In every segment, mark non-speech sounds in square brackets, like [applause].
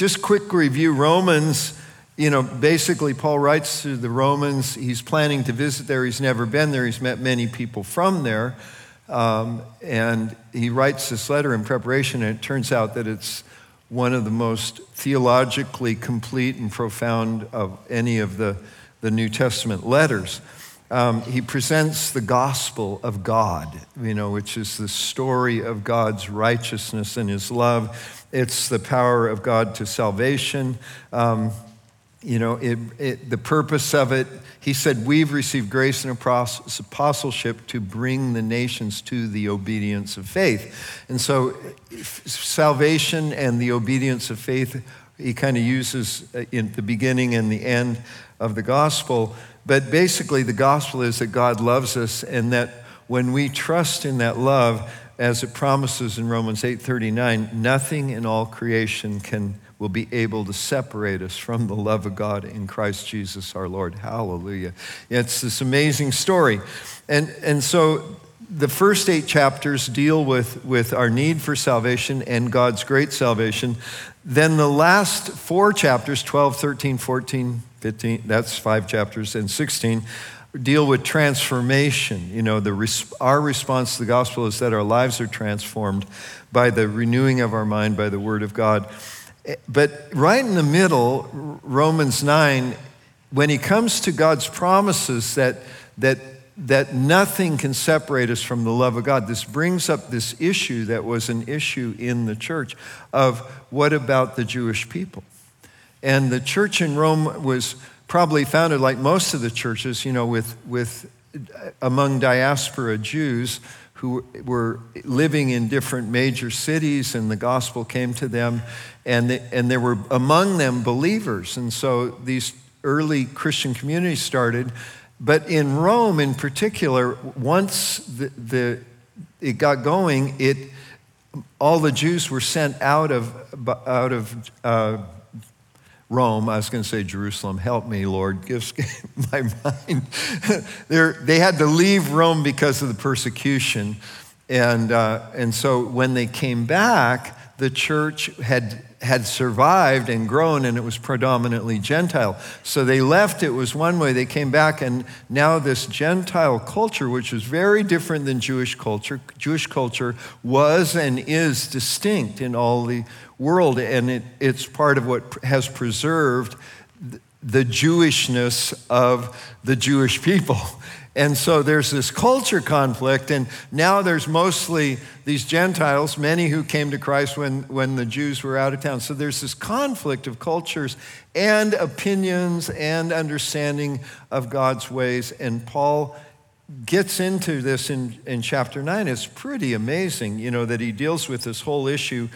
just quick review Romans, you know, basically, Paul writes to the Romans. He's planning to visit there. He's never been there. He's met many people from there. Um, and he writes this letter in preparation, and it turns out that it's one of the most theologically complete and profound of any of the, the New Testament letters. Um, he presents the gospel of God, you know, which is the story of God's righteousness and his love. It's the power of God to salvation. Um, you know, it, it, the purpose of it, he said, we've received grace and apostleship to bring the nations to the obedience of faith. And so, salvation and the obedience of faith, he kind of uses uh, in the beginning and the end of the gospel. But basically, the gospel is that God loves us and that when we trust in that love, as it promises in Romans 8:39, nothing in all creation can will be able to separate us from the love of God in Christ Jesus our Lord. Hallelujah. It's this amazing story. And, and so the first eight chapters deal with, with our need for salvation and God's great salvation. Then the last four chapters 12, 13, 14, 15, that's five chapters, and 16 deal with transformation. You know, the, our response to the gospel is that our lives are transformed by the renewing of our mind by the word of God. Eh, but right in the middle, Romans 9, when he comes to God's promises that, that, that nothing can separate us from the love of God, this brings up this issue that was an issue in the church of what about the Jewish people? And the church in Rome was probably founded like most of the churches, you know, with, with among diaspora Jews who were living in different major cities, and the gospel came to them, and, and there were among them believers. And so these early Christian communities started. But in Rome, in particular, once the, the, it got going, it, all the Jews were sent out of, out of uh, Rome. I was going to say Jerusalem. Help me, Lord. [laughs] Give my mind. [laughs] they had to leave Rome because of the persecution. And, uh, and so when they came back, the church had, had survived and grown, and it was predominantly Gentile. So they left, it was one way. They came back, and now this Gentile culture, which was very different than Jewish culture, Jewish culture was and is distinct in all the world, and it, it's part of what has preserved the Jewishness of the Jewish people. [laughs] And so there's this culture conflict, and now there's mostly these Gentiles, many who came to Christ when, when the Jews were out of town. So there's this conflict of cultures and opinions and understanding of God's ways. And Paul gets into this in, in chapter 9. It's pretty amazing, you know, that he deals with this whole issue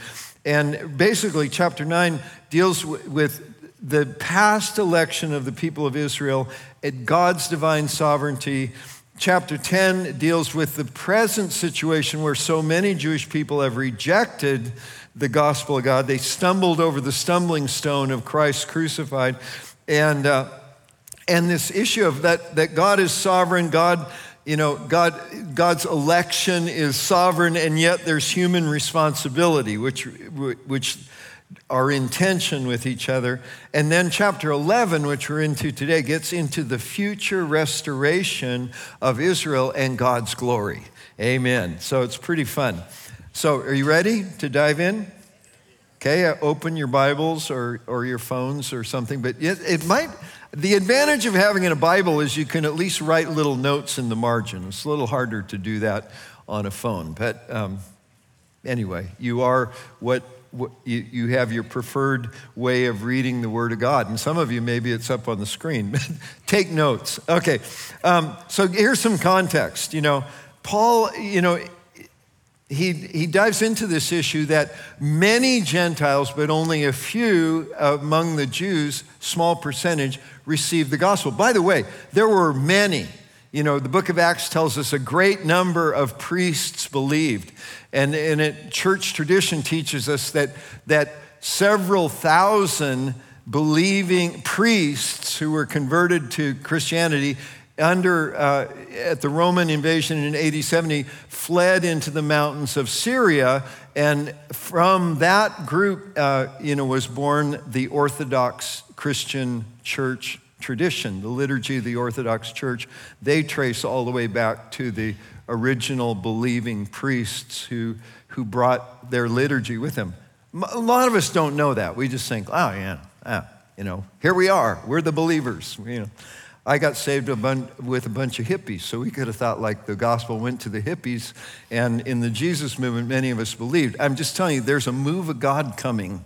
and basically, chapter 9 deals with the past election of the people of Israel at God's divine sovereignty. Chapter 10 deals with the present situation where so many Jewish people have rejected the gospel of God. They stumbled over the stumbling stone of Christ crucified. And, uh, and this issue of that, that God is sovereign, God you know, God, God's election is sovereign, and yet there's human responsibility, which, which are in tension with each other. And then chapter 11, which we're into today, gets into the future restoration of Israel and God's glory. Amen. So it's pretty fun. So, are you ready to dive in? Okay, uh, open your Bibles or, or your phones or something, but it, it might the advantage of having a Bible is you can at least write little notes in the margin. It's a little harder to do that on a phone. But um, anyway, you are what, what you, you have your preferred way of reading the Word of God. And some of you, maybe it's up on the screen. [laughs] Take notes. Okay, um, so here's some context. You know, Paul, you know, he, he dives into this issue that many Gentiles, but only a few among the Jews, small percentage, received the gospel. By the way, there were many. You know, the book of Acts tells us a great number of priests believed. And, and it, church tradition teaches us that, that several thousand believing priests who were converted to Christianity under uh, at the Roman invasion in AD 70 fled into the mountains of Syria, and from that group, uh, you know, was born the Orthodox Christian Church tradition, the liturgy of the Orthodox Church. They trace all the way back to the original believing priests who who brought their liturgy with them. A lot of us don't know that. We just think, oh yeah, ah, you know, here we are. We're the believers. You know. I got saved a bun- with a bunch of hippies, so we could have thought like the gospel went to the hippies, and in the Jesus movement, many of us believed. I'm just telling you, there's a move of God coming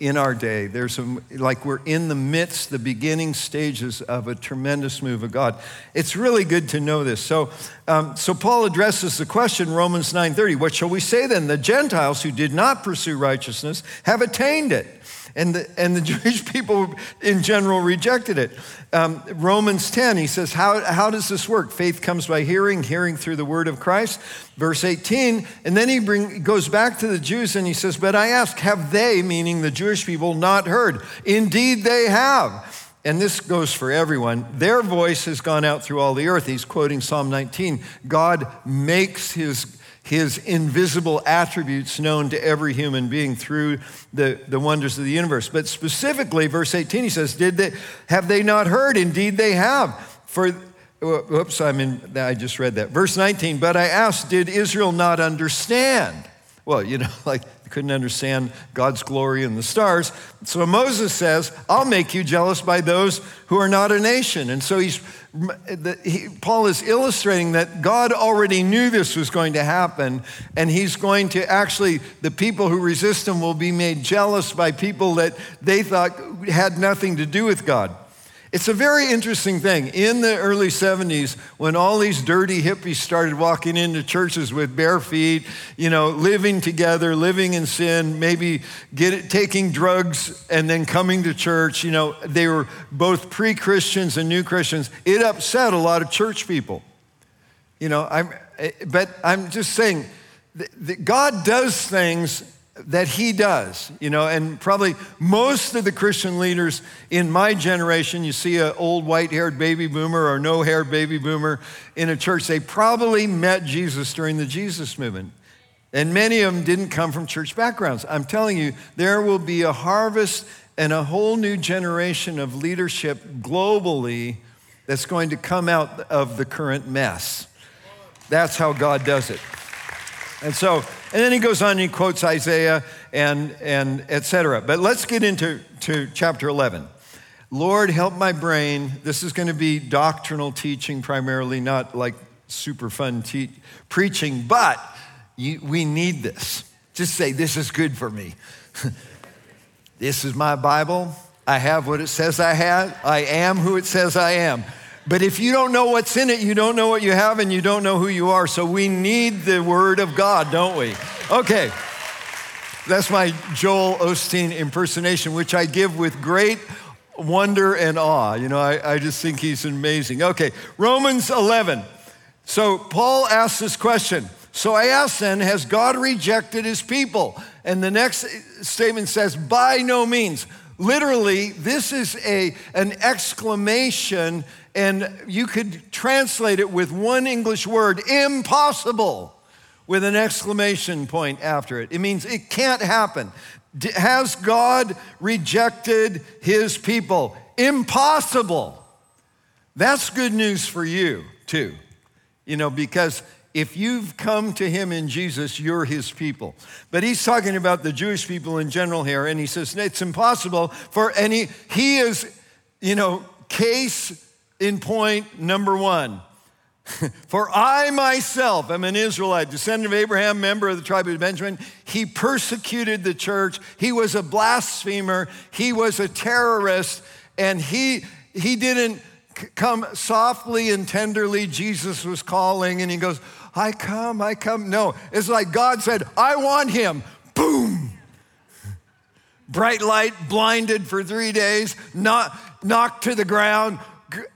in our day. There's a, like we're in the midst, the beginning stages of a tremendous move of God. It's really good to know this. So, um, so Paul addresses the question, Romans 9:30. What shall we say then? The Gentiles who did not pursue righteousness have attained it. And the, and the [laughs] Jewish people in general rejected it. Um, Romans 10, he says, how, how does this work? Faith comes by hearing, hearing through the word of Christ. Verse 18, and then he bring, goes back to the Jews and he says, But I ask, have they, meaning the Jewish people, not heard? Indeed, they have. And this goes for everyone. Their voice has gone out through all the earth. He's quoting Psalm 19. God makes his his invisible attributes known to every human being through the, the wonders of the universe. But specifically, verse 18, he says, Did they have they not heard? Indeed they have. For whoops, I'm in I just read that. Verse 19, but I asked, did Israel not understand? Well, you know, [laughs] like couldn't understand God's glory in the stars. So Moses says, I'll make you jealous by those who are not a nation. And so he's, he, Paul is illustrating that God already knew this was going to happen, and he's going to actually, the people who resist him will be made jealous by people that they thought had nothing to do with God. It's a very interesting thing. In the early 70s, when all these dirty hippies started walking into churches with bare feet, you know, living together, living in sin, maybe it, taking drugs and then coming to church, you know, they were both pre Christians and new Christians. It upset a lot of church people. You know, I'm, eh, but I'm just saying that God does things that he does, you know, and probably most of the Christian leaders in my generation, you see an old white haired baby boomer or no haired baby boomer in a church, they probably met Jesus during the Jesus movement. And many of them didn't come from church backgrounds. I'm telling you, there will be a harvest and a whole new generation of leadership globally that's going to come out of the current mess. That's how God does it. And so, and then he goes on and he quotes Isaiah and, and et cetera. But let's get into to chapter 11. Lord, help my brain. This is going to be doctrinal teaching primarily, not like super fun te- preaching, but you, we need this. Just say, This is good for me. [laughs] this is my Bible. I have what it says I have. I am who it says I am. But if you don't know what's in it, you don't know what you have and you don't know who you are. So we need the Word of God, don't we? Okay. That's my Joel Osteen impersonation, which I give with great wonder and awe. You know, I, I just think he's amazing. Okay, Romans 11. So Paul asks this question. So I ask then, has God rejected his people? And the next statement says, by no means. Literally, this is a, an exclamation and you could translate it with one English word impossible with an exclamation point after it. It means it can't happen. Has God rejected his people? Impossible. That's good news for you, too. You know, because if you've come to him in Jesus, you're his people. But he's talking about the Jewish people in general here, and he says it's impossible for any, he is, you know, case in point number one. [laughs] For I myself am an Israelite, descendant of Abraham, member of the tribe of Benjamin. He persecuted the church. He was a blasphemer. He was a terrorist. And he, he didn't come softly and tenderly. Jesus was calling, and he goes, I come, I come. No, it's like God said, I want him. Boom. Bright light, blinded for three days, not, knocked to the ground,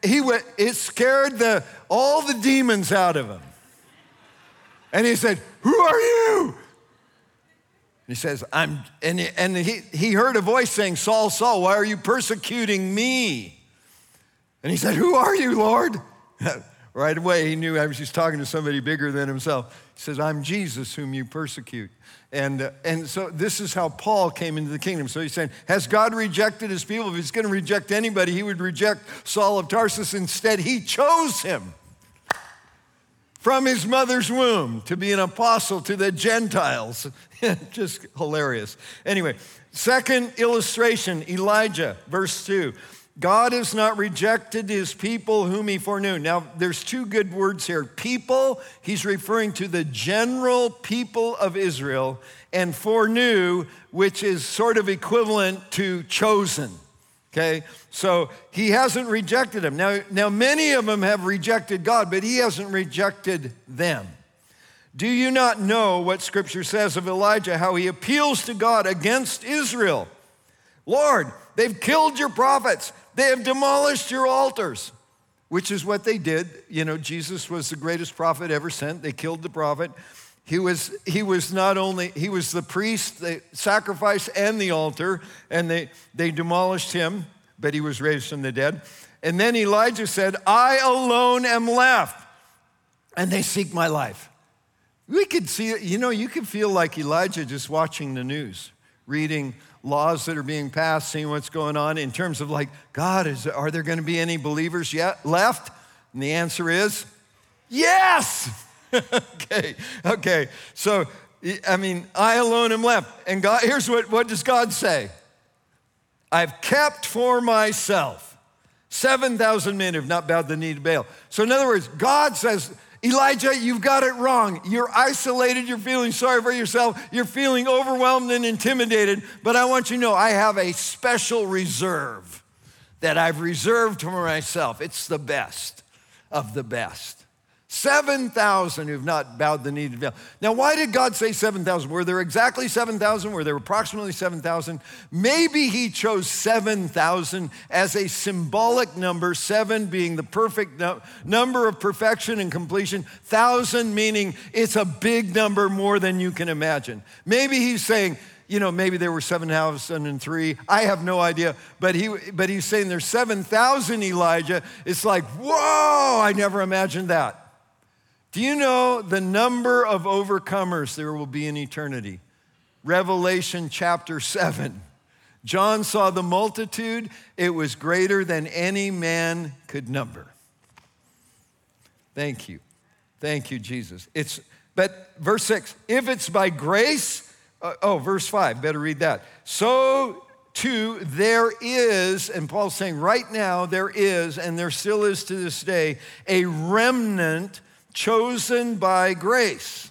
he went, it scared the, all the demons out of him. And he said, Who are you? He says, I'm, and, he, and he, he heard a voice saying, Saul, Saul, why are you persecuting me? And he said, Who are you, Lord? [laughs] right away, he knew he was talking to somebody bigger than himself. He says, I'm Jesus whom you persecute. And, uh, and so this is how Paul came into the kingdom. So he's saying, Has God rejected his people? If he's going to reject anybody, he would reject Saul of Tarsus. Instead, he chose him from his mother's womb to be an apostle to the Gentiles. [laughs] Just hilarious. Anyway, second illustration Elijah, verse 2. God has not rejected his people whom he foreknew. Now, there's two good words here. People, he's referring to the general people of Israel, and foreknew, which is sort of equivalent to chosen. Okay, so he hasn't rejected them. Now, now, many of them have rejected God, but he hasn't rejected them. Do you not know what scripture says of Elijah, how he appeals to God against Israel? Lord, they've killed your prophets, they have demolished your altars, which is what they did. You know, Jesus was the greatest prophet ever sent. They killed the prophet. He was, he was not only, he was the priest, the sacrifice, and the altar, and they, they demolished him, but he was raised from the dead. And then Elijah said, I alone am left, and they seek my life. We could see, you know, you could feel like Elijah just watching the news, reading laws that are being passed, seeing what's going on in terms of like, God, is, are there going to be any believers yet left? And the answer is yes. [laughs] okay, okay. So, I mean, I alone am left. And God, here's what, what does God say? I've kept for myself 7,000 men have not bowed the knee to Baal. So, in other words, God says, Elijah, you've got it wrong. You're isolated. You're feeling sorry for yourself. You're feeling overwhelmed and intimidated. But I want you to know I have a special reserve that I've reserved for myself. It's the best of the best. 7,000 who've not bowed the knee to Baal. Now, why did God say 7,000? Were there exactly 7,000? Were there approximately 7,000? Maybe He chose 7,000 as a symbolic number, seven being the perfect no- number of perfection and completion, thousand meaning it's a big number more than you can imagine. Maybe He's saying, you know, maybe there were 7,003. I have no idea. But, he, but he's saying there's 7,000 Elijah. It's like, whoa, I never imagined that. Do you know the number of overcomers there will be in eternity? Revelation chapter 7. John saw the multitude, it was greater than any man could number. Thank you. Thank you, Jesus. It's but verse 6, if it's by grace, uh, oh, verse 5, better read that. So too there is, and Paul's saying right now there is, and there still is to this day, a remnant chosen by grace.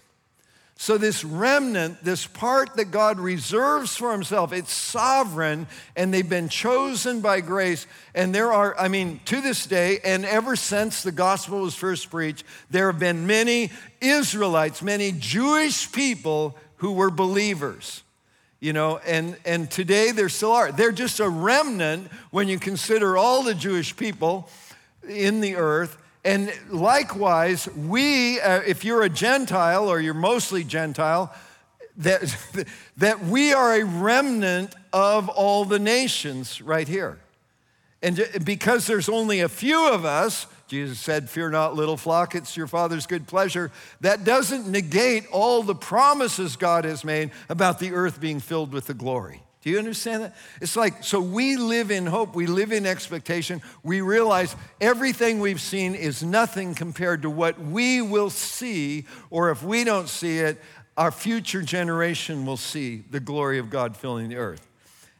So, this remnant, this part that God reserves for himself, it's sovereign, and they've been chosen by grace. And there are, I mean, to this day, and ever since the gospel was first preached, there have been many Israelites, many Jewish people who were believers. You know, and, and today there still are. They're just a remnant when you consider all the Jewish people in the earth. And likewise, we, uh, if you're a Gentile or you're mostly Gentile, that, [laughs] that we are a remnant of all the nations right here. And because there's only a few of us, Jesus said, Fear not, little flock, it's your Father's good pleasure. That doesn't negate all the promises God has made about the earth being filled with the glory. Do you understand that? It's like, so we live in hope, we live in expectation. We realize everything we've seen is nothing compared to what we will see, or if we don't see it, our future generation will see the glory of God filling the earth.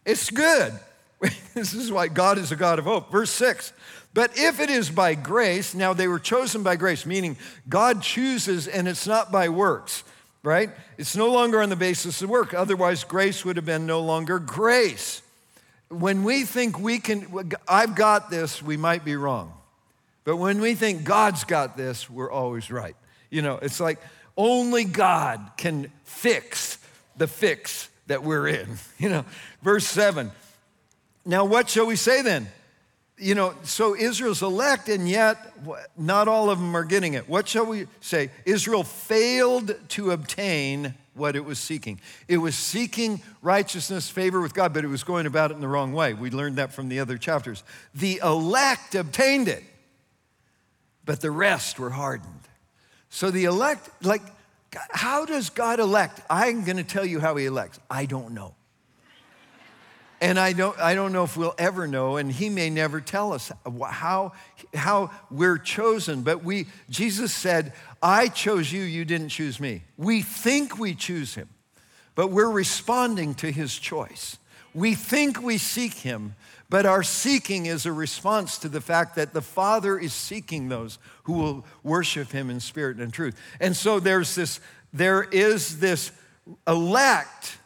It's good. [laughs] this is why God is a God of hope. Verse 6 But if it is by grace, now they were chosen by grace, meaning God chooses and it's not by works right? It's no longer on the basis of work. Otherwise, grace would have been no longer grace. When we think we can, I've got this, we might be wrong. But when we think God's got this, we're always right. You know, it's like only God can fix the fix that we're in. [laughs] You know, verse 7. Now, what shall we say then? You know, so Israel's elect, and yet not all of them are getting it. What shall we say? Israel failed to obtain what it was seeking. It was seeking righteousness, favor with God, but it was going about it in the wrong way. We learned that from the other chapters. The elect obtained it. but the rest were hardened. So the elect, like, how does God elect? I'm going to tell you how he elects. I don't know. And I don't, I don't know if we'll ever know, and he may never tell us how, how we're chosen. But we, Jesus said, I chose you, you didn't choose me. We think we choose him, but we're responding to his choice. We think we seek him, but our seeking is a response to the fact that the Father is seeking those who will worship him in spirit and truth. And so there's this, there is this elect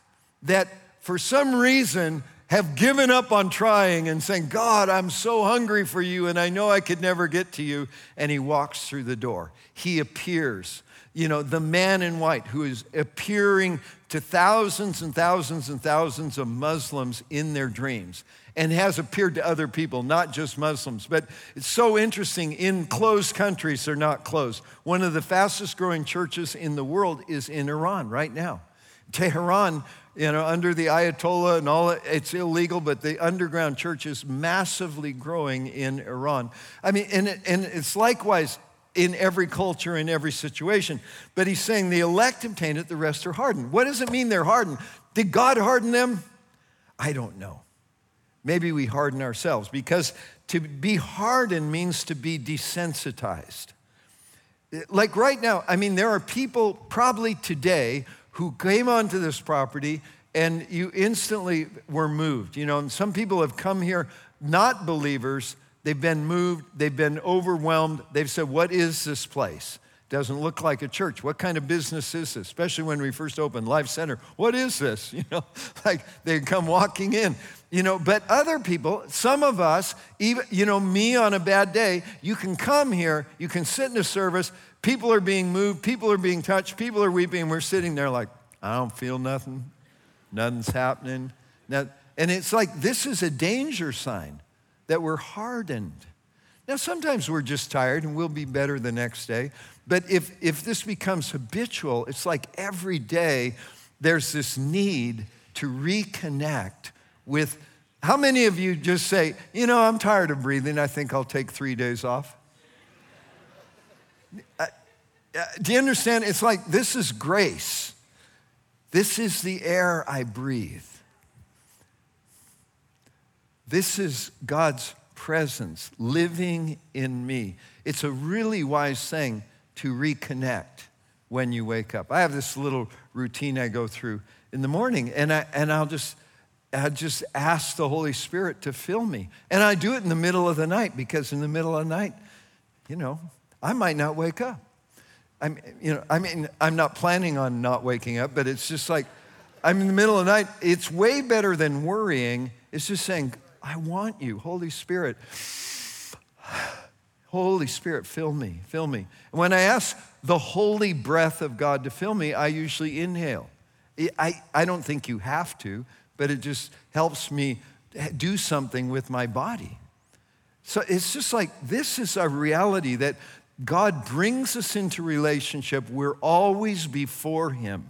that for some reason have given up on trying and saying, God, I'm so hungry for you and I know I could never get to you. And he walks through the door. He appears. You know, the man in white who is appearing to thousands and thousands and thousands of Muslims in their dreams and has appeared to other people, not just Muslims. But it's so interesting in closed countries, they're not closed. One of the fastest growing churches in the world is in Iran right now. Tehran you know, under the Ayatollah and all, it's illegal, but the underground church is massively growing in Iran. I mean, and, and it's likewise in every culture, in every situation. But he's saying the elect obtain it, the rest are hardened. What does it mean they're hardened? Did God harden them? I don't know. Maybe we harden ourselves because to be hardened means to be desensitized. Like right now, I mean, there are people probably today who came onto this property and you instantly were moved. You know, and some people have come here not believers, they've been moved, they've been overwhelmed. They've said, What is this place? Doesn't look like a church. What kind of business is this? Especially when we first opened Life Center. What is this? [laughs] You know, like they come walking in. You know, but other people, some of us, even, you know, me on a bad day, you can come here, you can sit in a service, People are being moved, people are being touched, people are weeping. We're sitting there like, I don't feel nothing, nothing's happening. And it's like this is a danger sign that we're hardened. Now, sometimes we're just tired and we'll be better the next day. But if, if this becomes habitual, it's like every day there's this need to reconnect with. How many of you just say, you know, I'm tired of breathing, I think I'll take three days off? Uh, uh, do you understand? It's like this is grace. This is the air I breathe. This is God's presence living in me. It's a really wise thing to reconnect when you wake up. I have this little routine I go through in the morning, and, I, and I'll just, I just ask the Holy Spirit to fill me. And I do it in the middle of the night because in the middle of the night, you know, I might not wake up. I'm, you know, I mean, I'm not planning on not waking up, but it's just like I'm in the middle of the night. It's way better than worrying. It's just saying, I want you, Holy Spirit. Holy Spirit, fill me, fill me. And when I ask the holy breath of God to fill me, I usually inhale. I, I don't think you have to, but it just helps me do something with my body. So it's just like this is a reality that God brings us into relationship. We're always before Him,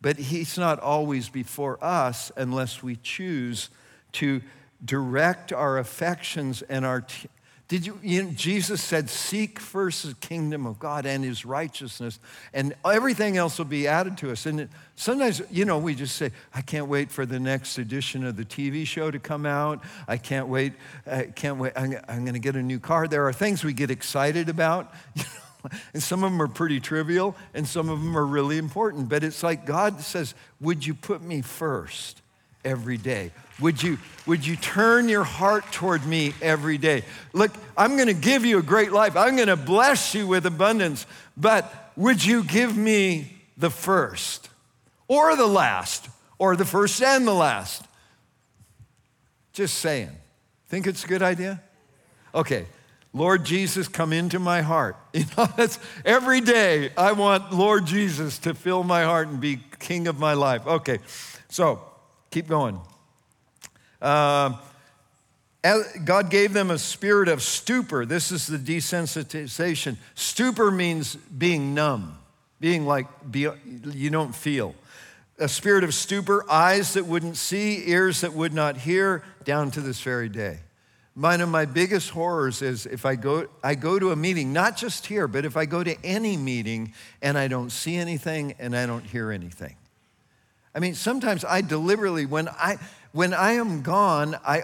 but He's not always before us unless we choose to direct our affections and our, t- did you, you know, Jesus said, seek first the kingdom of God and his righteousness, and everything else will be added to us. And sometimes, you know, we just say, I can't wait for the next edition of the TV show to come out. I can't wait, I can't wait, I'm, I'm going to get a new car. There are things we get excited about, [laughs] and some of them are pretty trivial, and some of them are really important. But it's like God says, Would you put me first? Every day? Would you, would you turn your heart toward me every day? Look, I'm going to give you a great life. I'm going to bless you with abundance, but would you give me the first or the last or the first and the last? Just saying. Think it's a good idea? Okay. Lord Jesus, come into my heart. [laughs] You know, that's every day I want Lord Jesus to fill my heart and be king of my life. Okay. So, Keep going. Uh, God gave them a spirit of stupor. This is the desensitization. Stupor means being numb, being like you don't feel. A spirit of stupor, eyes that wouldn't see, ears that would not hear, down to this very day. one of my biggest horrors is if I go, I go to a meeting, not just here, but if I go to any meeting and I don't see anything and I don't hear anything. I mean, sometimes I deliberately, when I, when I am gone, I,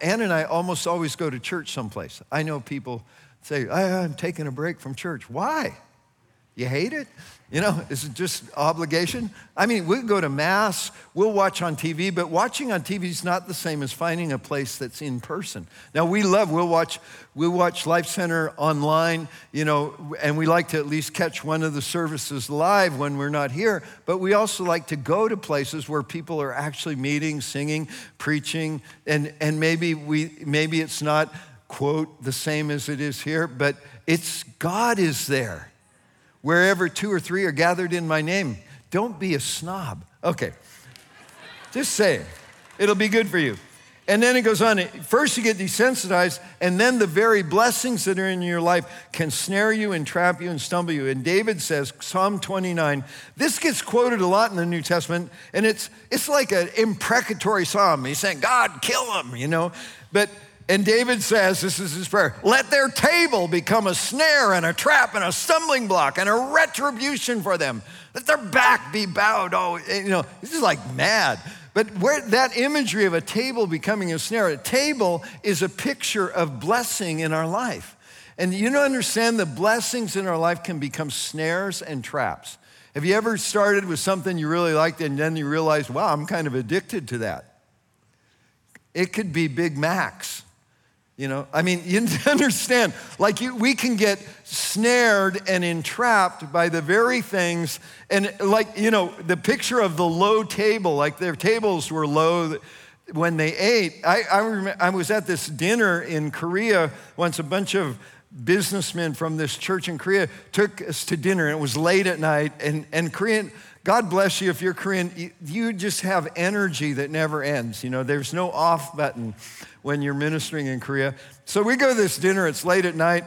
Ann and I almost always go to church someplace. I know people say, I'm taking a break from church. Why? You hate it? You know, is it just obligation? I mean, we go to Mass, we'll watch on TV, but watching on TV is not the same as finding a place that's in person. Now, we love, we'll watch, we'll watch Life Center online, you know, and we like to at least catch one of the services live when we're not here, but we also like to go to places where people are actually meeting, singing, preaching, and, and maybe, we, maybe it's not, quote, the same as it is here, but it's God is there wherever two or three are gathered in my name. Don't be a snob. Okay. Just say it. It'll be good for you. And then it goes on. First, you get desensitized, and then the very blessings that are in your life can snare you and trap you and stumble you. And David says, Psalm 29, this gets quoted a lot in the New Testament, and it's, it's like an imprecatory psalm. He's saying, God, kill him, you know. But and David says, this is his prayer, let their table become a snare and a trap and a stumbling block and a retribution for them. Let their back be bowed. Oh, eh, you know, this is like mad. But where that imagery of a table becoming a snare, a table is a picture of blessing in our life. And you don't understand the blessings in our life can become snares and traps. Have you ever started with something you really liked and then you realized, wow, I'm kind of addicted to that? It could be Big Macs. You know, I mean, [laughs] you understand, like you, we can get snared and entrapped by the very things, and like, you know, the picture of the low table, like their tables were low when they ate. I, I, remember, I was at this dinner in Korea once, a bunch of businessmen from this church in Korea took us to dinner, and it was late at night, and, and Korean, God bless you if you're Korean, you just have energy that never ends. You know, there's no off button when you're ministering in Korea. So we go to this dinner, it's late at night,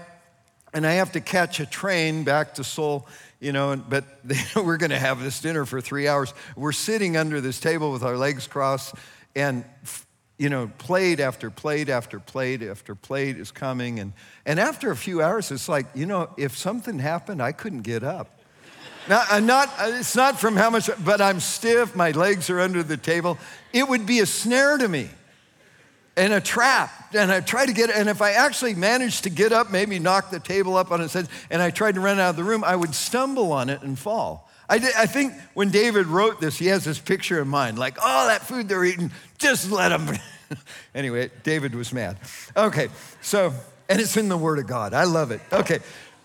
and I have to catch a train back to Seoul, you know, but [laughs] we're going to have this dinner for three hours. We're sitting under this table with our legs crossed, and you know, plate after plate after plate after plate is coming. And, and after a few hours, it's like, you know, if something happened, I couldn't get up. Now, I'm not, it's not from how much, but I'm stiff, my legs are under the table. It would be a snare to me and a trap. And I tried to get, and if I actually managed to get up, maybe knock the table up on its head, and I tried to run out of the room, I would stumble on it and fall. I, did, I think when David wrote this, he has this picture in mind, like, oh, that food they're eating, just let them. [laughs] anyway, David was mad. Okay, so, and it's in the Word of God. I love it. Okay,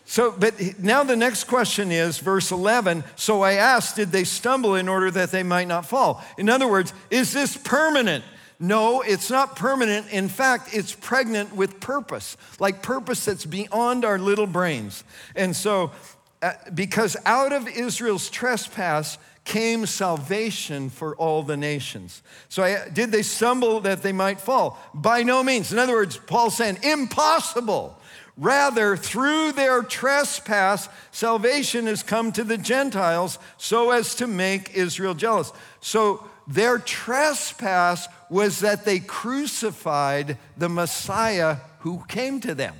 so, but now the next question is verse 11. So I asked, did they stumble in order that they might not fall? In other words, is this permanent? No, it's not permanent. In fact, it's pregnant with purpose, like purpose that's beyond our little brains. And so, uh, because out of Israel's trespass came salvation for all the nations. So, I, did they stumble that they might fall? By no means. In other words, Paul's saying, impossible. Rather, through their trespass, salvation has come to the Gentiles so as to make Israel jealous. So, their trespass was that they crucified the Messiah who came to them.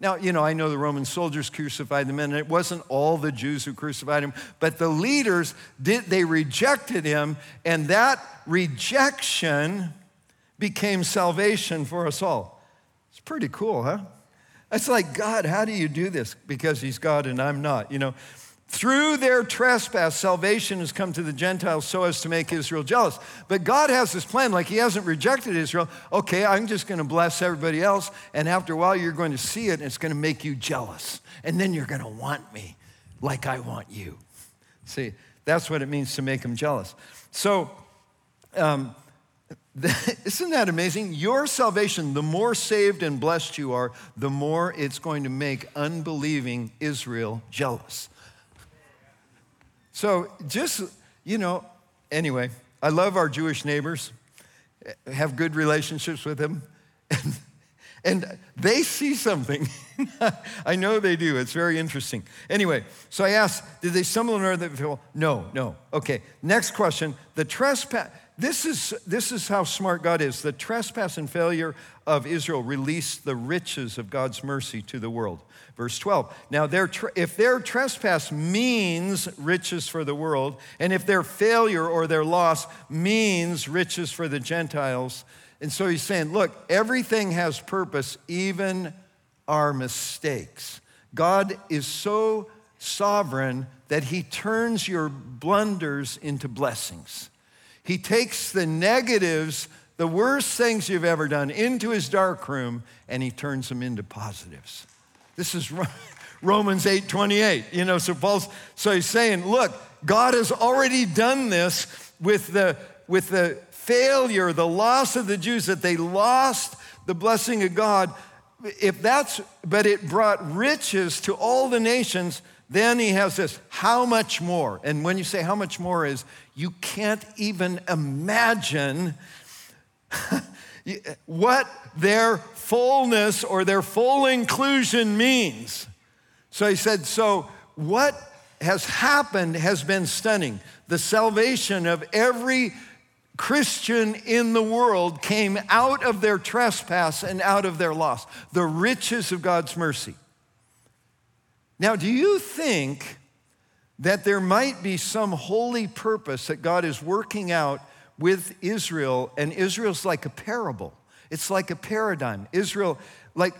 Now, you know, I know the Roman soldiers crucified them, and it wasn't all the Jews who crucified him, but the leaders did, they rejected him, and that rejection became salvation for us all. It's pretty cool, huh? It's like, God, how do you do this? Because he's God and I'm not. You know, through their trespass, salvation has come to the Gentiles so as to make Israel jealous. But God has this plan, like He hasn't rejected Israel. Okay, I'm just going to bless everybody else, and after a while, you're going to see it, and it's going to make you jealous. And then you're going to want me like I want you. See, that's what it means to make them jealous. So, um, [laughs] isn't that amazing? Your salvation, the more saved and blessed you are, the more it's going to make unbelieving Israel jealous. So just, you know, anyway, I love our Jewish neighbors, have good relationships with them. [laughs] And, they see something. [laughs] I know they do. It's very interesting. Anyway, so I asked, did they stumble in order that No, no. Okay. Next question. The trespass, this is, this is how smart God is. The trespass and failure of Israel released the riches of God's mercy to the world. Verse 12. Now, their, if their trespass means riches for the world, and if their failure or their loss means riches for the Gentiles, and so he's saying, look, everything has purpose, even our mistakes. God is so sovereign that he turns your blunders into blessings. He takes the negatives, the worst things you've ever done, into his dark room and he turns them into positives. This is [laughs] Romans 8 28. You know, so Paul's so he's saying, look, God has already done this with the with the failure, the loss of the Jews, that they lost the blessing of God. If that's, but it brought riches to all the nations, then he has this, how much more? And when you say how much more is, you can't even imagine [laughs] what their fullness or their full inclusion means. So he said, so what has happened has been stunning. The salvation of every Christian in the world came out of their trespass and out of their loss, the riches of God's mercy. Now, do you think that there might be some holy purpose that God is working out with Israel? And Israel's like a parable, it's like a paradigm. Israel, like,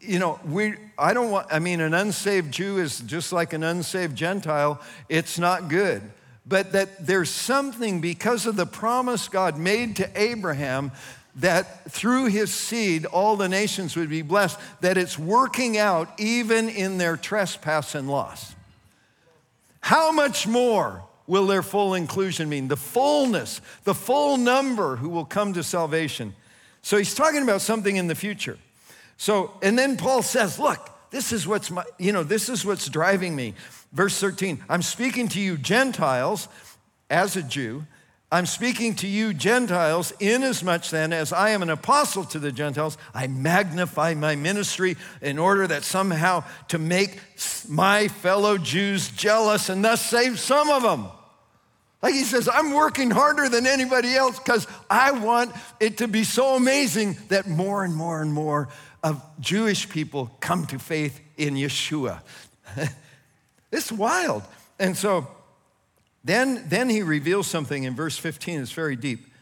you know, we, I don't want, I mean, an unsaved Jew is just like an unsaved Gentile. It's not good. But that there's something because of the promise God made to Abraham that through his seed all the nations would be blessed, that it's working out even in their trespass and loss. How much more will their full inclusion mean? The fullness, the full number who will come to salvation. So he's talking about something in the future. So, and then Paul says, look, this is what's my, you know, this is what's driving me. Verse 13, I'm speaking to you Gentiles as a Jew I'm speaking to you, Gentiles, inasmuch then as I am an apostle to the Gentiles, I magnify my ministry in order that somehow to make my fellow Jews jealous and thus save some of them. Like he says, I'm working harder than anybody else because I want it to be so amazing that more and more and more of Jewish people come to faith in Yeshua. [laughs] it's wild. And so, then, then he reveals something in verse 15 It's very deep.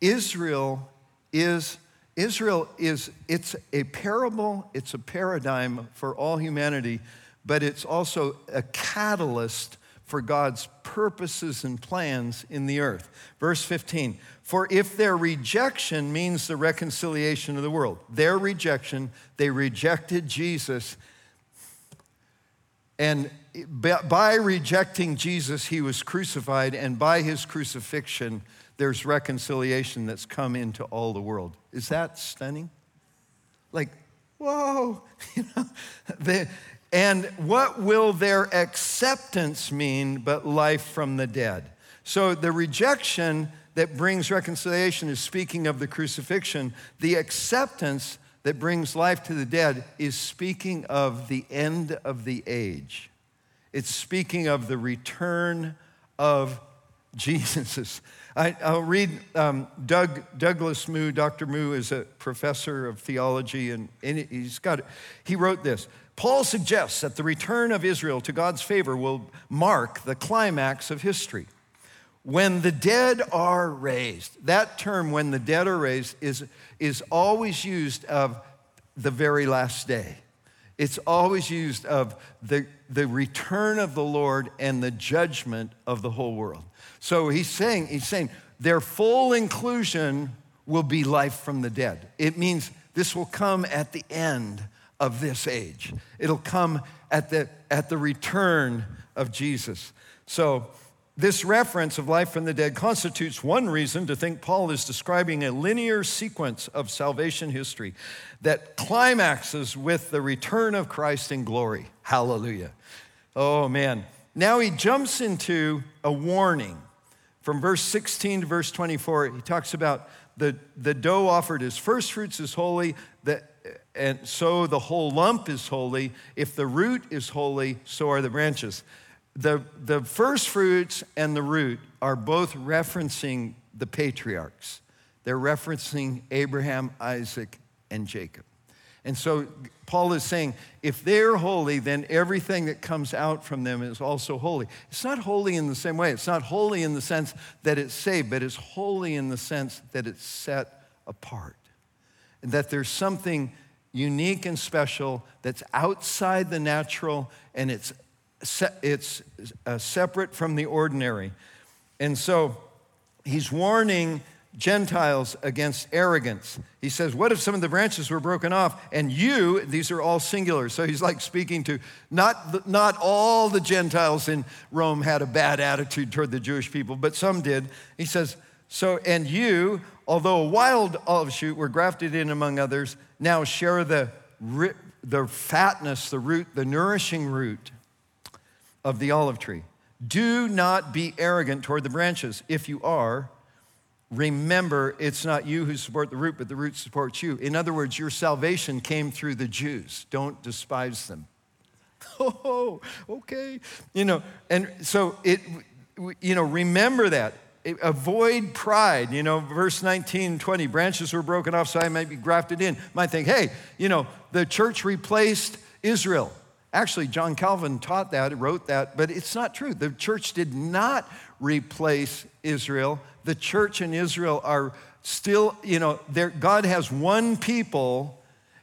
Israel is Israel is it's a parable, it's a paradigm for all humanity, but it's also a catalyst for God's purposes and plans in the earth. Verse 15, for if their rejection means the reconciliation of the world, their rejection, they rejected Jesus and by rejecting Jesus, he was crucified, and by his crucifixion, there's reconciliation that's come into all the world. Is that stunning? Like, whoa. [laughs] You know, and what will their acceptance mean but life from the dead? So the rejection that brings reconciliation is speaking of the crucifixion. The acceptance that brings life to the dead is speaking of the end of the age. It's speaking of the return of Jesus. [laughs] I, will read um, Doug, Douglas Moo. Dr. Moo is a professor of theology, and, and he's got, he wrote this. Paul suggests that the return of Israel to God's favor will mark the climax of history. When the dead are raised, that term, when the dead are raised, is, is always used of the very last day. It's always used of the, the return of the Lord and the judgment of the whole world. So he's saying, he's saying their full inclusion will be life from the dead. It means this will come at the end of this age. It'll come at the, at the return of Jesus. So this reference of life from the dead constitutes one reason to think Paul is describing a linear sequence of salvation history that climaxes with the return of Christ in glory. Hallelujah. Oh, man. Now he jumps into a warning. From verse 16 to verse 24, he talks about the, the dough offered as first fruits is holy, the, and so the whole lump is holy. If the root is holy, so are the branches. The, the first fruits and the root are both referencing the patriarchs. They're referencing Abraham, Isaac, and Jacob. And so Paul is saying if they're holy, then everything that comes out from them is also holy. It's not holy in the same way. It's not holy in the sense that it's saved, but it's holy in the sense that it's set apart. And that there's something unique and special that's outside the natural and it's, it's uh, separate from the ordinary. And so he's warning Gentiles against arrogance. He says, What if some of the branches were broken off and you, these are all singular. So he's like speaking to not, not all the Gentiles in Rome had a bad attitude toward the Jewish people, but some did. He says, So, and you, although a wild olive shoot, were grafted in among others, now share the, the fatness, the root, the nourishing root of the olive tree. Do not be arrogant toward the branches. If you are, remember it's not you who support the root, but the root supports you. In other words, your salvation came through the Jews. Don't despise them. [laughs] Oh, okay. You know, and so it, you know, remember that. Avoid pride. You know, verse 19, 20, branches were broken off so I might be grafted in. Might think, hey, you know, the church replaced Israel. Actually, John Calvin taught that, wrote that, but it's not true. The church did not replace Israel the church and Israel are still, you know, God has one people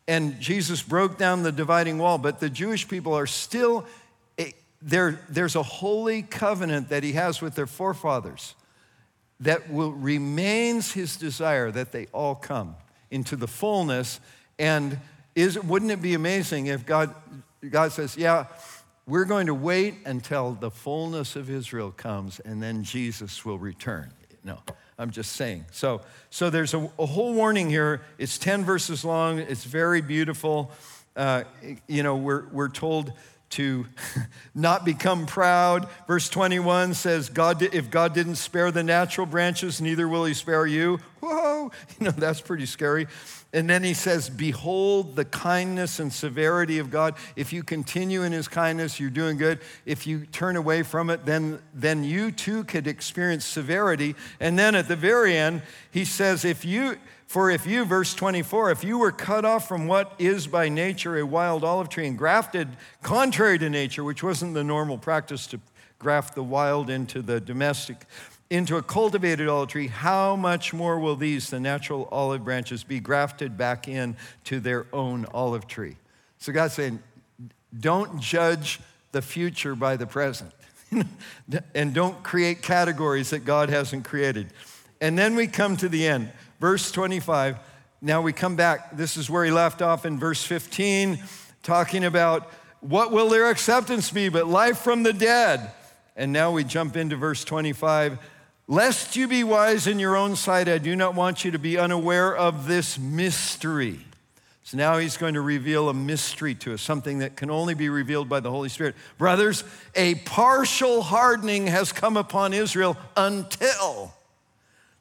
and Jesus broke down the dividing wall, but the Jewish people are still, eh, there, there's a holy covenant that he has with their forefathers that will remains his desire that they all come into the fullness. And is, wouldn't it be amazing if God, God says, yeah, we're going to wait until the fullness of Israel comes and then Jesus will return. No, I'm just saying. So, so there's a, a whole warning here. It's 10 verses long, it's very beautiful. Uh, you know, we're, we're told to [laughs] not become proud. Verse 21 says, God, if God didn't spare the natural branches, neither will he spare you. Whoa, [laughs] you know, that's pretty scary. And then he says, Behold the kindness and severity of God. If you continue in his kindness, you're doing good. If you turn away from it, then, then you too could experience severity. And then at the very end, he says, If you, for if you, verse 24, if you were cut off from what is by nature a wild olive tree and grafted contrary to nature, which wasn't the normal practice to graft the wild into the domestic, into a cultivated olive tree, how much more will these, the natural olive branches, be grafted back in to their own olive tree? So God's saying, don't judge the future by the present. [laughs] and don't create categories that God hasn't created. And then we come to the end, verse 25. Now we come back. This is where he left off in verse 15, talking about what will their acceptance be but life from the dead. And now we jump into verse 25 Lest you be wise in your own sight, I do not want you to be unaware of this mystery. So now he's going to reveal a mystery to us, something that can only be revealed by the Holy Spirit. Brothers, a partial hardening has come upon Israel until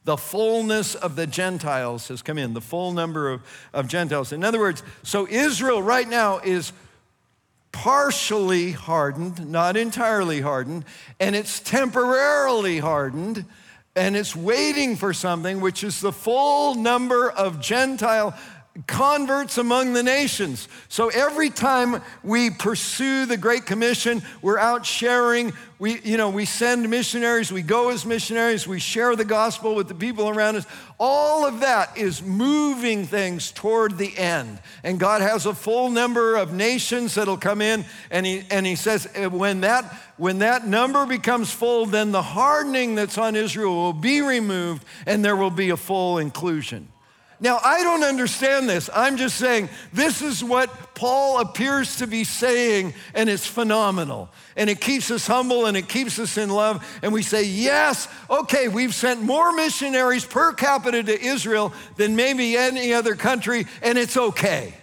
the fullness of the Gentiles has come in, the full number of, of Gentiles. In other words, so Israel right now is partially hardened, not entirely hardened, and it's temporarily hardened, and it's waiting for something, which is the full number of Gentile converts among the nations. So every time we pursue the Great Commission, we're out sharing. We, you know, we send missionaries, we go as missionaries, we share the gospel with the people around us. All of that is moving things toward the end. And God has a full number of nations that'll come in, and He, and he says, eh, when that, when that number becomes full, then the hardening that's on Israel will be removed, and there will be a full inclusion. Now, I don't understand this. I'm just saying this is what Paul appears to be saying, and it's phenomenal. And it keeps us humble and it keeps us in love. And we say, yes, okay, we've sent more missionaries per capita to Israel than maybe any other country, and it's okay.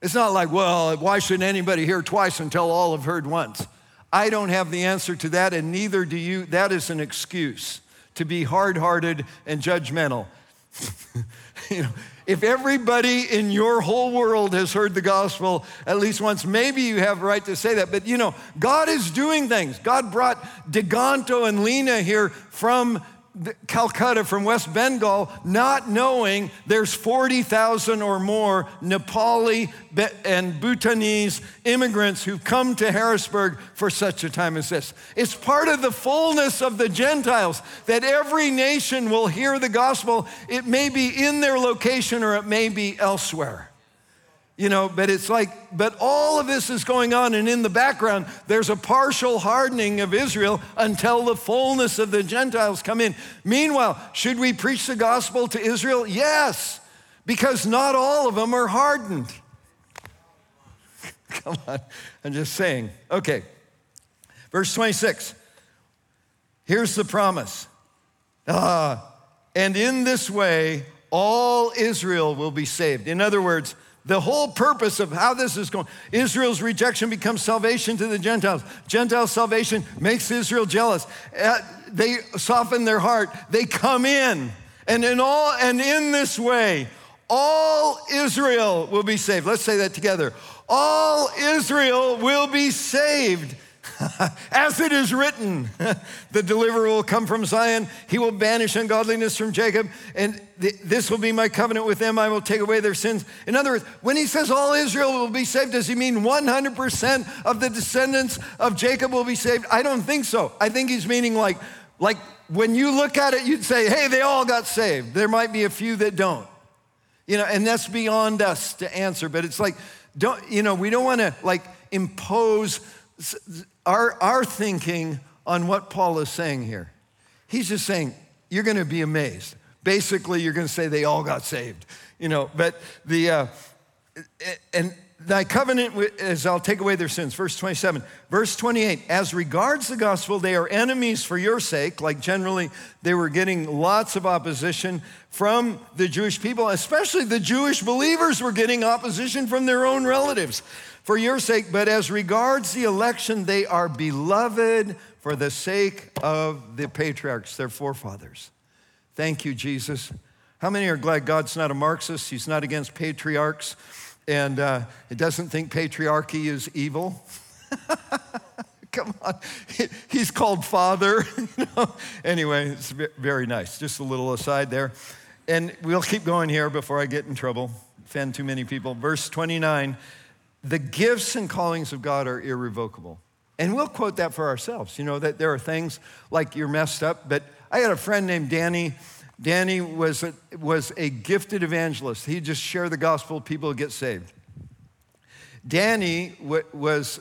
It's not like, well, why should anybody hear twice until all have heard once? I don't have the answer to that, and neither do you. That is an excuse to be hard hearted and judgmental. [laughs] you know, if everybody in your whole world has heard the gospel at least once, maybe you have a right to say that. But you know, God is doing things. God brought Deganto and Lena here from Calcutta, from West Bengal, not knowing there's 40,000 or more Nepali and Bhutanese immigrants who've come to Harrisburg for such a time as this. It's part of the fullness of the Gentiles that every nation will hear the gospel. It may be in their location or it may be elsewhere. You know, but it's like, but all of this is going on, and in the background, there's a partial hardening of Israel until the fullness of the Gentiles come in. Meanwhile, should we preach the gospel to Israel? Yes, because not all of them are hardened. [laughs] Come on, I'm just saying. Okay, verse 26. Here's the promise. Ah, and in this way, all Israel will be saved. In other words, the whole purpose of how this is going, Israel's rejection becomes salvation to the Gentiles. Gentile salvation makes Israel jealous. Uh, they soften their heart. They come in. And in all and in this way, all Israel will be saved. Let's say that together. All Israel will be saved. [laughs] As it is written, [laughs] the deliverer will come from Zion. He will banish ungodliness from Jacob. And th- this will be my covenant with them. I will take away their sins. In other words, when he says all Israel will be saved, does he mean 100% of the descendants of Jacob will be saved? I don't think so. I think he's meaning like, like when you look at it, you'd say, hey, they all got saved. There might be a few that don't. You know, and that's beyond us to answer. But it's like, don't, you know, we don't want to like impose our, our thinking on what Paul is saying here. He's just saying, you're going to be amazed. Basically, you're going to say they all got saved, you know. But the, uh, and thy covenant is I'll take away their sins. Verse 27. Verse 28. As regards the gospel, they are enemies for your sake. Like generally, they were getting lots of opposition from the Jewish people, especially the Jewish believers were getting opposition from their own relatives for your sake, but as regards the election, they are beloved for the sake of the patriarchs, their forefathers. Thank you, Jesus. How many are glad God's not a Marxist? He's not against patriarchs, and uh, he doesn't think patriarchy is evil. [laughs] Come on, he's called Father. [laughs] you know? Anyway, it's very nice. Just a little aside there. And we'll keep going here before I get in trouble, offend too many people. Verse 29 the gifts and callings of God are irrevocable. And we'll quote that for ourselves. You know, that there are things like you're messed up, but I had a friend named Danny. Danny was a, was a gifted evangelist. He just shared the gospel, people would get saved. Danny was,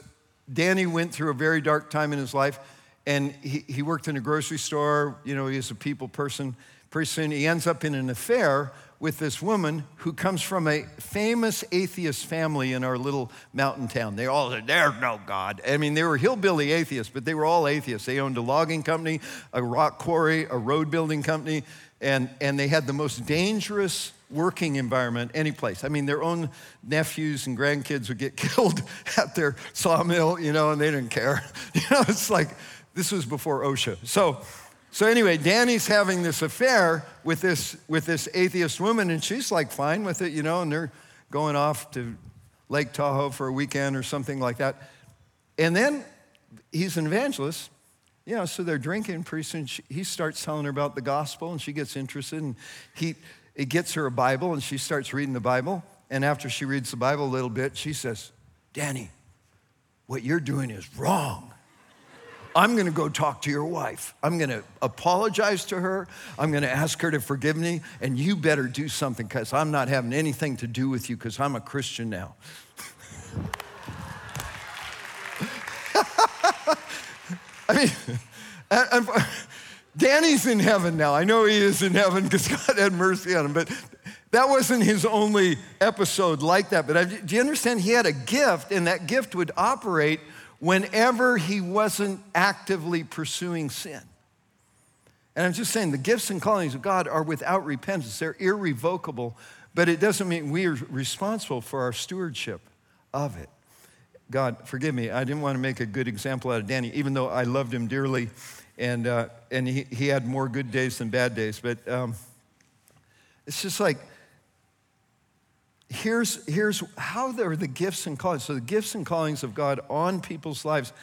Danny went through a very dark time in his life, and he, he worked in a grocery store. You know, he's a people person. Pretty soon he ends up in an affair with this woman who comes from a famous atheist family in our little mountain town. They all said, There's no God. I mean, they were hillbilly atheists, but they were all atheists. They owned a logging company, a rock quarry, a road building company, and, and they had the most dangerous working environment any place. I mean, their own nephews and grandkids would get [laughs] killed at their sawmill, you know, and they didn't care. [laughs] You know, it's like this was before OSHA. So, so anyway, Danny's having this affair with this, with this atheist woman, and she's like fine with it, you know, and they're going off to Lake Tahoe for a weekend or something like that. And then he's an evangelist, you know, so they're drinking. Pretty soon she, he starts telling her about the gospel, and she gets interested, and he it gets her a Bible, and she starts reading the Bible. And after she reads the Bible a little bit, she says, Danny, what you're doing is wrong. I'm going to go talk to your wife. I'm going to apologize to her. I'm going to ask her to forgive me. And you better do something because I'm not having anything to do with you because I'm a Christian now. [laughs] I mean, [laughs] and, Danny's in heaven now. I know he is in heaven because God had mercy on him, but that wasn't his only episode like that. But do you understand? He had a gift, and that gift would operate whenever he wasn't actively pursuing sin. And I'm just saying the gifts and callings of God are without repentance, they're irrevocable, but it doesn't mean we are responsible for our stewardship of it. God, forgive me, I didn't want to make a good example out of Danny, even though I loved him dearly and, uh, and he, he had more good days than bad days. But um, it's just like here's, here's how there are the gifts and callings. So the gifts and callings of God on people's lives,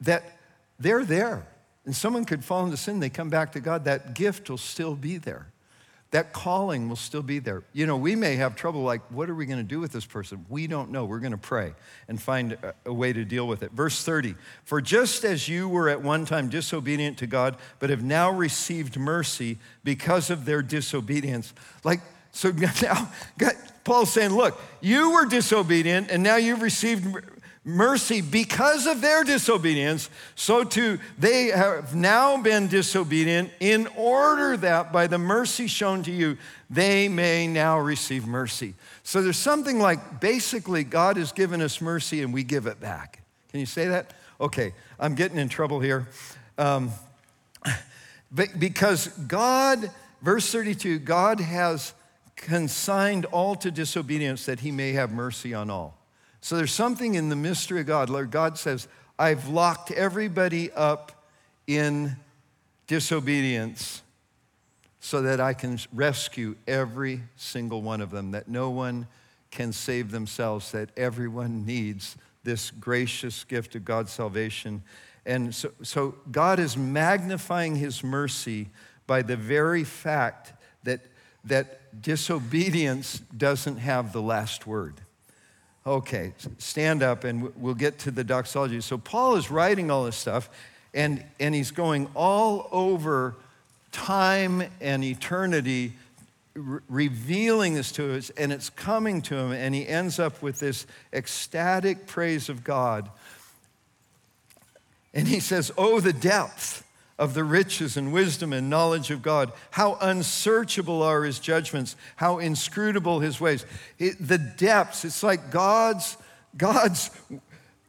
that they're there. and someone could fall into sin, they come back to God, that gift will still be there. That calling will still be there. You know, we may have trouble like, what are we going to do with this person? We don't know. We're going to pray and find a, way to deal with it. Verse 30 For just as you were at one time disobedient to God, but have now received mercy because of their disobedience. Like, so [laughs] now, God, Paul's saying, look, you were disobedient and now you've received mercy because of their disobedience, so too they have now been disobedient in order that by the mercy shown to you, they may now receive mercy. So there's something like basically God has given us mercy and we give it back. Can you say that? Okay, I'm getting in trouble here. Um, [laughs] because God, verse 32, God has consigned all to disobedience that he may have mercy on all. So there's something in the mystery of God. Lord God says, I've locked everybody up in disobedience so that I can rescue every single one of them, that no one can save themselves, that everyone needs this gracious gift of God's salvation. And so, so God is magnifying his mercy by the very fact that, that disobedience doesn't have the last word. Okay, stand up and we'll get to the doxology. So, Paul is writing all this stuff, and, and he's going all over time and eternity, re- revealing this to us, and it's coming to him, and he ends up with this ecstatic praise of God. And he says, Oh, the depth of the riches and wisdom and knowledge of God. How unsearchable are his judgments, how inscrutable his ways. It, the depths, it's like God's, God's,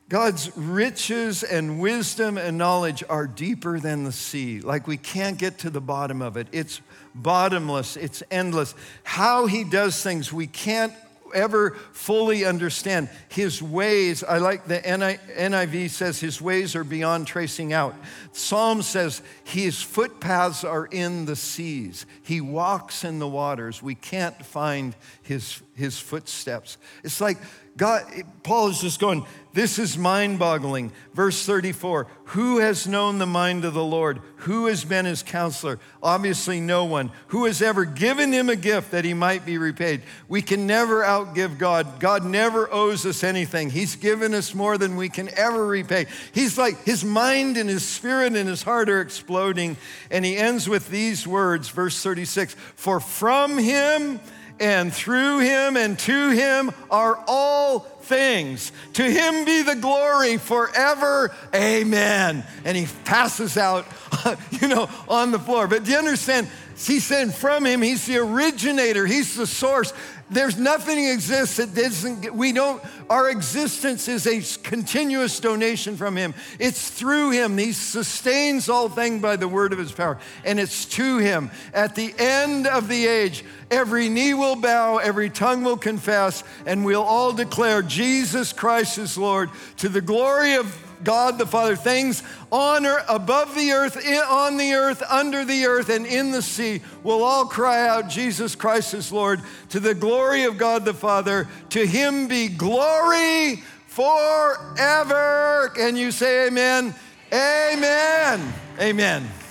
God's riches and wisdom and knowledge are deeper than the sea. Like we can't get to the bottom of it. It's bottomless, it's endless. How he does things, we can't ever fully understand. His ways, I like the NIV says his ways are beyond tracing out. Psalm says his footpaths are in the seas. He walks in the waters. We can't find his, his footsteps. It's like God, Paul is just going, this is mind boggling. Verse 34 Who has known the mind of the Lord? Who has been his counselor? Obviously, no one. Who has ever given him a gift that he might be repaid? We can never outgive God. God never owes us anything. He's given us more than we can ever repay. He's like, his mind and his spirit and his heart are exploding. And he ends with these words, verse 36 For from him, and through him and to him are all things. To him be the glory forever. Amen. And he passes out, [laughs] you know, on the floor. But do you understand? He's saying from him, he's the originator, he's the source. There's nothing exists that doesn't, we don't, our existence is a continuous donation from Him. It's through Him. He sustains all things by the word of His power. And it's to Him. At the end of the age, every knee will bow, every tongue will confess, and we'll all declare Jesus Christ is Lord to the glory of God the Father, things on above the earth, on the earth, under the earth, and in the sea will all cry out, Jesus Christ is Lord, to the glory of God the Father. To him be glory forever. Can you say amen? Amen. Amen.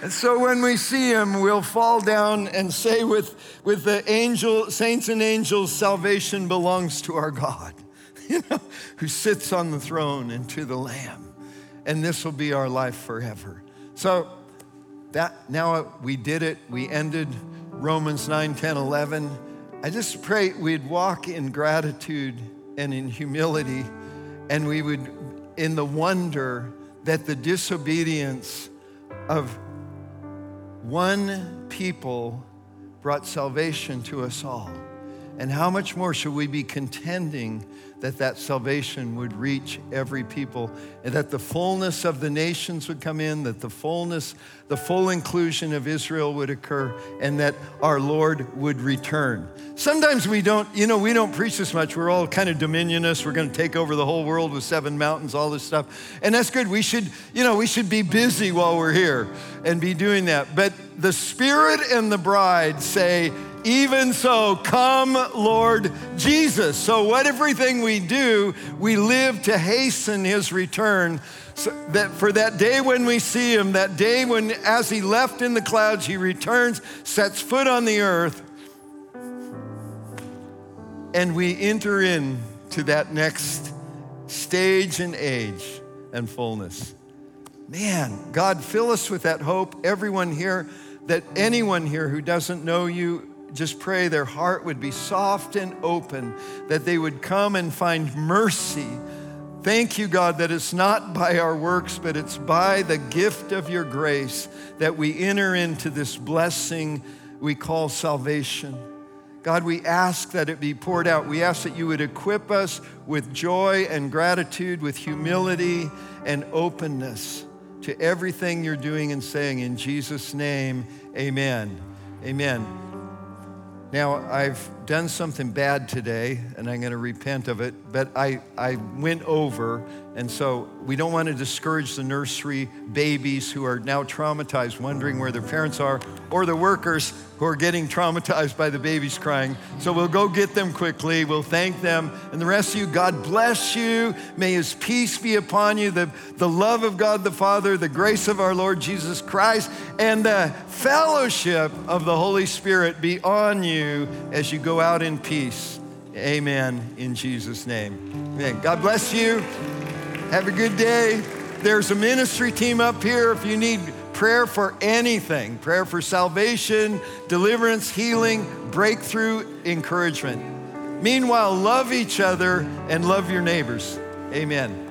And so when we see him, we'll fall down and say with, with the angel, saints and angels, salvation belongs to our God, [laughs] you know, who sits on the throne and to the Lamb. And this will be our life forever. So that now we did it. We ended Romans 9, 10, 11. I just pray we'd walk in gratitude and in humility, and we would, in the wonder that the disobedience of one people brought salvation to us all. And how much more should we be contending that that salvation would reach every people and that the fullness of the nations would come in, that the fullness, the full inclusion of Israel would occur, and that our Lord would return. Sometimes we don't, you know, we don't preach this much. We're all kind of dominionists. We're going to take over the whole world with seven mountains, all this stuff. And that's good. We should, you know, we should be busy while we're here and be doing that. But the Spirit and the bride say, Even so, come, Lord Jesus. So, what everything we do, we live to hasten his return. So that for that day when we see him, that day when, as he left in the clouds, he returns, sets foot on the earth, and we enter in to that next stage and age and fullness. Man, God, fill us with that hope. Everyone here, that anyone here who doesn't know you, just pray their heart would be soft and open, that they would come and find mercy. Thank you, God, that it's not by our works, but it's by the gift of your grace that we enter into this blessing we call salvation. God, we ask that it be poured out. We ask that you would equip us with joy and gratitude, with humility and openness to everything you're doing and saying. In Jesus' name, amen. Amen. Now, I've done something bad today, and I'm going to repent of it, but I, I went over, and so we don't want to discourage the nursery babies who are now traumatized, wondering where their parents are, or the workers who are getting traumatized by the babies crying. So we'll go get them quickly. We'll thank them. And the rest of you, God bless you. May his peace be upon you, the, the love of God the Father, the grace of our Lord Jesus Christ, and the fellowship of the Holy Spirit be on you as you out in peace. Amen. In Jesus' name. Amen. God bless you. Have a good day. There's a ministry team up here if you need prayer for anything prayer for salvation, deliverance, healing, breakthrough, encouragement. Meanwhile, love each other and love your neighbors. Amen.